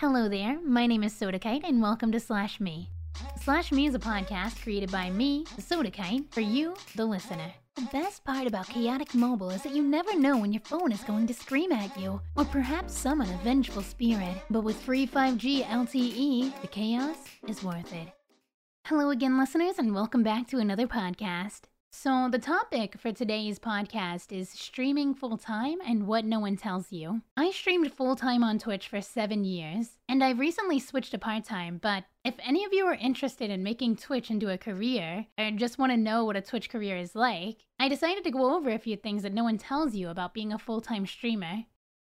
Hello there, my name is Sodakite, and welcome to Slash Me. Slash Me is a podcast created by me, Sodakite, for you, the listener. The best part about Chaotic Mobile is that you never know when your phone is going to scream at you, or perhaps summon a vengeful spirit. But with free 5G LTE, the chaos is worth it. Hello again, listeners, and welcome back to another podcast. So, the topic for today's podcast is streaming full time and what no one tells you. I streamed full time on Twitch for seven years, and I've recently switched to part time. But if any of you are interested in making Twitch into a career, or just want to know what a Twitch career is like, I decided to go over a few things that no one tells you about being a full time streamer.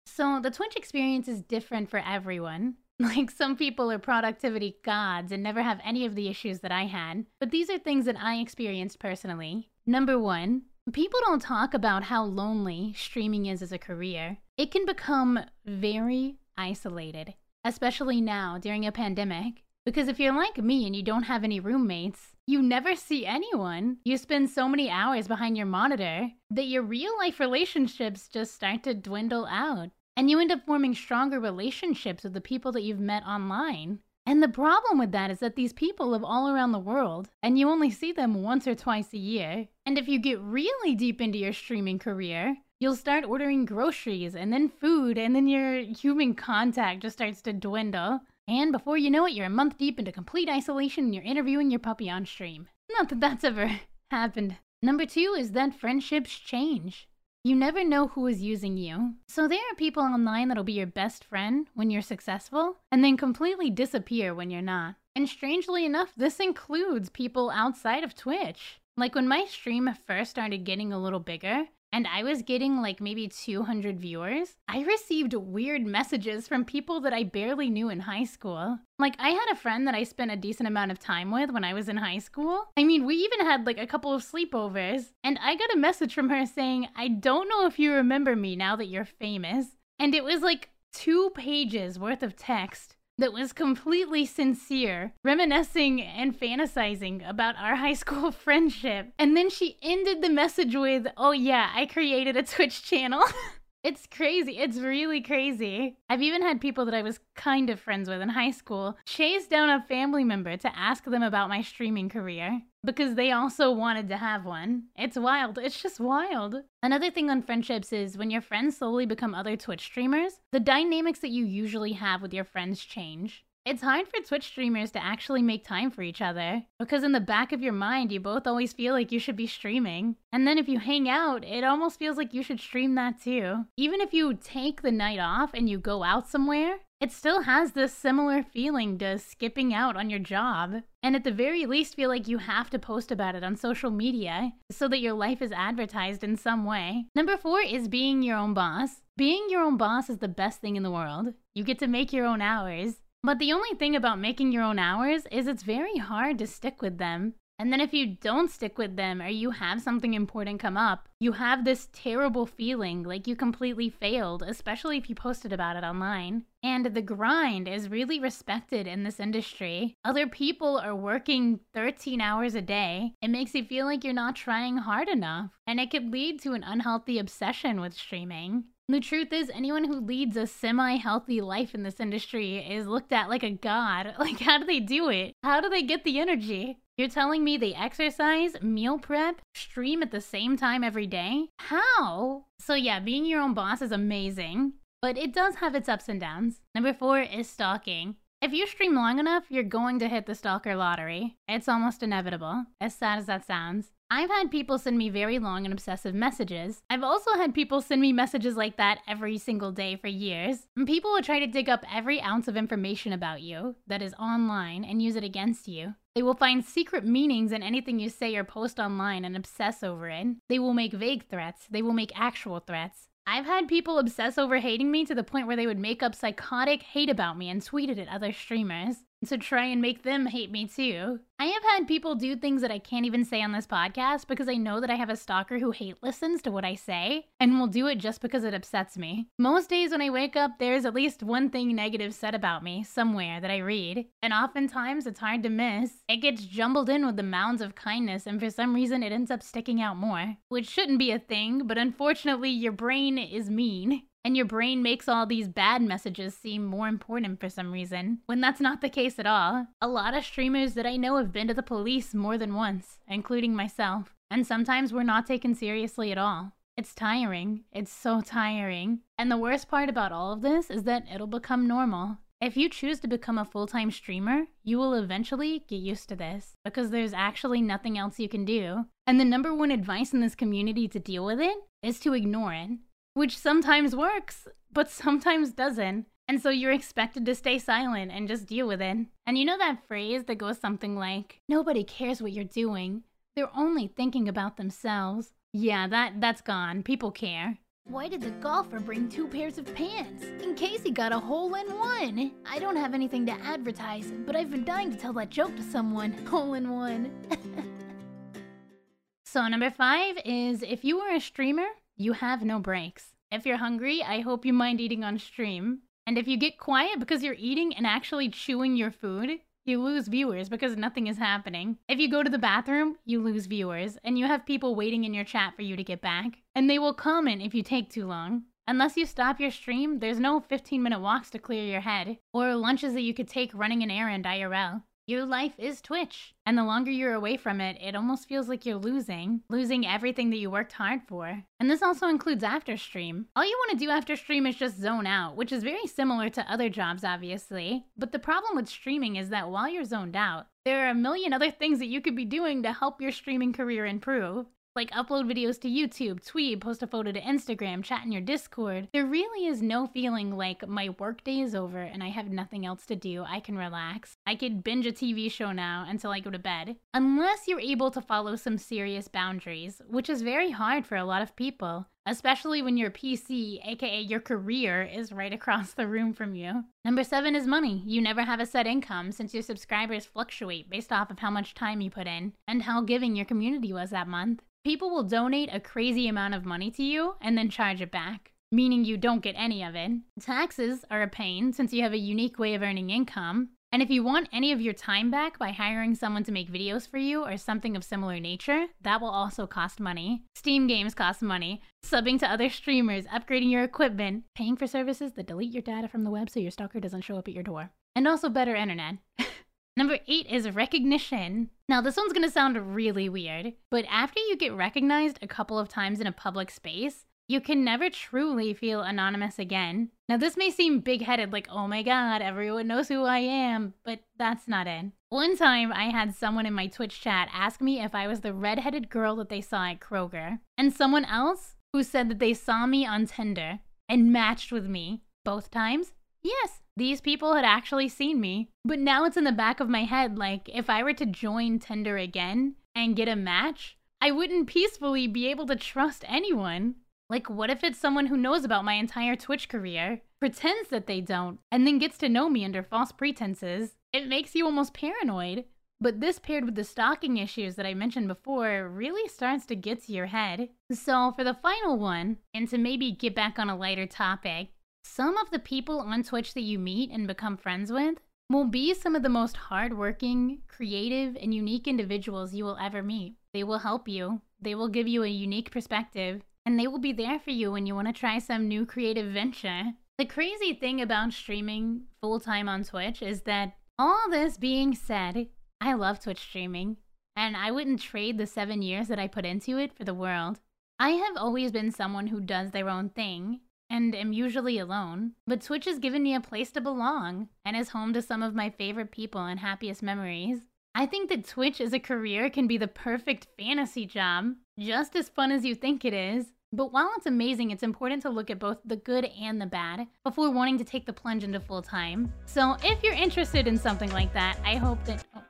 So, the Twitch experience is different for everyone. Like some people are productivity gods and never have any of the issues that I had, but these are things that I experienced personally. Number one, people don't talk about how lonely streaming is as a career. It can become very isolated, especially now during a pandemic. Because if you're like me and you don't have any roommates, you never see anyone. You spend so many hours behind your monitor that your real life relationships just start to dwindle out and you end up forming stronger relationships with the people that you've met online. And the problem with that is that these people live all around the world, and you only see them once or twice a year. And if you get really deep into your streaming career, you'll start ordering groceries and then food, and then your human contact just starts to dwindle. And before you know it, you're a month deep into complete isolation and you're interviewing your puppy on stream. Not that that's ever happened. Number two is that friendships change. You never know who is using you. So there are people online that'll be your best friend when you're successful and then completely disappear when you're not. And strangely enough, this includes people outside of Twitch. Like when my stream first started getting a little bigger, and I was getting like maybe 200 viewers, I received weird messages from people that I barely knew in high school. Like, I had a friend that I spent a decent amount of time with when I was in high school. I mean, we even had like a couple of sleepovers, and I got a message from her saying, I don't know if you remember me now that you're famous. And it was like two pages worth of text that was completely sincere, reminiscing and fantasizing about our high school friendship. And then she ended the message with, Oh, yeah, I created a Twitch channel. It's crazy. It's really crazy. I've even had people that I was kind of friends with in high school chase down a family member to ask them about my streaming career because they also wanted to have one. It's wild. It's just wild. Another thing on friendships is when your friends slowly become other Twitch streamers, the dynamics that you usually have with your friends change. It's hard for Twitch streamers to actually make time for each other because, in the back of your mind, you both always feel like you should be streaming. And then if you hang out, it almost feels like you should stream that too. Even if you take the night off and you go out somewhere, it still has this similar feeling to skipping out on your job. And at the very least, feel like you have to post about it on social media so that your life is advertised in some way. Number four is being your own boss. Being your own boss is the best thing in the world. You get to make your own hours. But the only thing about making your own hours is it's very hard to stick with them. And then if you don't stick with them or you have something important come up, you have this terrible feeling like you completely failed, especially if you posted about it online. And the grind is really respected in this industry. Other people are working 13 hours a day. It makes you feel like you're not trying hard enough. And it could lead to an unhealthy obsession with streaming. The truth is, anyone who leads a semi healthy life in this industry is looked at like a god. Like, how do they do it? How do they get the energy? You're telling me they exercise, meal prep, stream at the same time every day? How? So, yeah, being your own boss is amazing, but it does have its ups and downs. Number four is stalking. If you stream long enough, you're going to hit the stalker lottery. It's almost inevitable, as sad as that sounds. I've had people send me very long and obsessive messages. I've also had people send me messages like that every single day for years. And people will try to dig up every ounce of information about you that is online and use it against you. They will find secret meanings in anything you say or post online and obsess over it. They will make vague threats. They will make actual threats. I've had people obsess over hating me to the point where they would make up psychotic hate about me and tweet it at other streamers to try and make them hate me too. I have had people do things that I can't even say on this podcast because I know that I have a stalker who hate listens to what I say and will do it just because it upsets me. Most days when I wake up, there's at least one thing negative said about me somewhere that I read, and oftentimes it's hard to miss. It gets jumbled in with the mounds of kindness, and for some reason it ends up sticking out more, which shouldn't be a thing, but unfortunately, your brain is mean. And your brain makes all these bad messages seem more important for some reason, when that's not the case at all. A lot of streamers that I know have been to the police more than once, including myself. And sometimes we're not taken seriously at all. It's tiring. It's so tiring. And the worst part about all of this is that it'll become normal. If you choose to become a full time streamer, you will eventually get used to this because there's actually nothing else you can do. And the number one advice in this community to deal with it is to ignore it, which sometimes works, but sometimes doesn't. And so you're expected to stay silent and just deal with it. And you know that phrase that goes something like, nobody cares what you're doing, they're only thinking about themselves. Yeah, that, that's gone. People care. Why did the golfer bring two pairs of pants? In case he got a hole in one. I don't have anything to advertise, but I've been dying to tell that joke to someone. Hole in one. so, number five is if you are a streamer, you have no breaks. If you're hungry, I hope you mind eating on stream. And if you get quiet because you're eating and actually chewing your food, you lose viewers because nothing is happening. If you go to the bathroom, you lose viewers, and you have people waiting in your chat for you to get back. And they will comment if you take too long. Unless you stop your stream, there's no 15 minute walks to clear your head, or lunches that you could take running an errand IRL. Your life is Twitch. And the longer you're away from it, it almost feels like you're losing, losing everything that you worked hard for. And this also includes after stream. All you want to do after stream is just zone out, which is very similar to other jobs, obviously. But the problem with streaming is that while you're zoned out, there are a million other things that you could be doing to help your streaming career improve like upload videos to YouTube, tweet, post a photo to Instagram, chat in your Discord. There really is no feeling like my workday is over and I have nothing else to do. I can relax. I could binge a TV show now until I go to bed. Unless you're able to follow some serious boundaries, which is very hard for a lot of people especially when your PC, aka your career, is right across the room from you. Number seven is money. You never have a set income since your subscribers fluctuate based off of how much time you put in and how giving your community was that month. People will donate a crazy amount of money to you and then charge it back, meaning you don't get any of it. Taxes are a pain since you have a unique way of earning income. And if you want any of your time back by hiring someone to make videos for you or something of similar nature, that will also cost money. Steam games cost money. Subbing to other streamers, upgrading your equipment, paying for services that delete your data from the web so your stalker doesn't show up at your door. And also better internet. Number eight is recognition. Now, this one's gonna sound really weird, but after you get recognized a couple of times in a public space, you can never truly feel anonymous again. Now, this may seem big headed, like, oh my god, everyone knows who I am, but that's not it. One time, I had someone in my Twitch chat ask me if I was the redheaded girl that they saw at Kroger, and someone else who said that they saw me on Tinder and matched with me. Both times, yes, these people had actually seen me. But now it's in the back of my head like, if I were to join Tinder again and get a match, I wouldn't peacefully be able to trust anyone. Like, what if it's someone who knows about my entire Twitch career, pretends that they don't, and then gets to know me under false pretenses? It makes you almost paranoid. But this paired with the stalking issues that I mentioned before really starts to get to your head. So, for the final one, and to maybe get back on a lighter topic, some of the people on Twitch that you meet and become friends with will be some of the most hardworking, creative, and unique individuals you will ever meet. They will help you, they will give you a unique perspective, and they will be there for you when you want to try some new creative venture. The crazy thing about streaming full time on Twitch is that all this being said, I love Twitch streaming, and I wouldn't trade the seven years that I put into it for the world. I have always been someone who does their own thing, and am usually alone, but Twitch has given me a place to belong and is home to some of my favorite people and happiest memories. I think that Twitch as a career can be the perfect fantasy job, just as fun as you think it is. But while it's amazing, it's important to look at both the good and the bad before wanting to take the plunge into full time. So if you're interested in something like that, I hope that. Oh,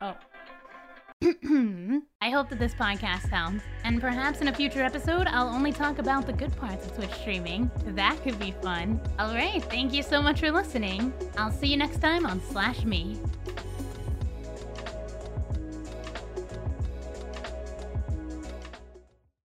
oh. I hope that this podcast helps, and perhaps in a future episode, I'll only talk about the good parts of Twitch streaming. That could be fun. Alright, thank you so much for listening. I'll see you next time on Slash Me.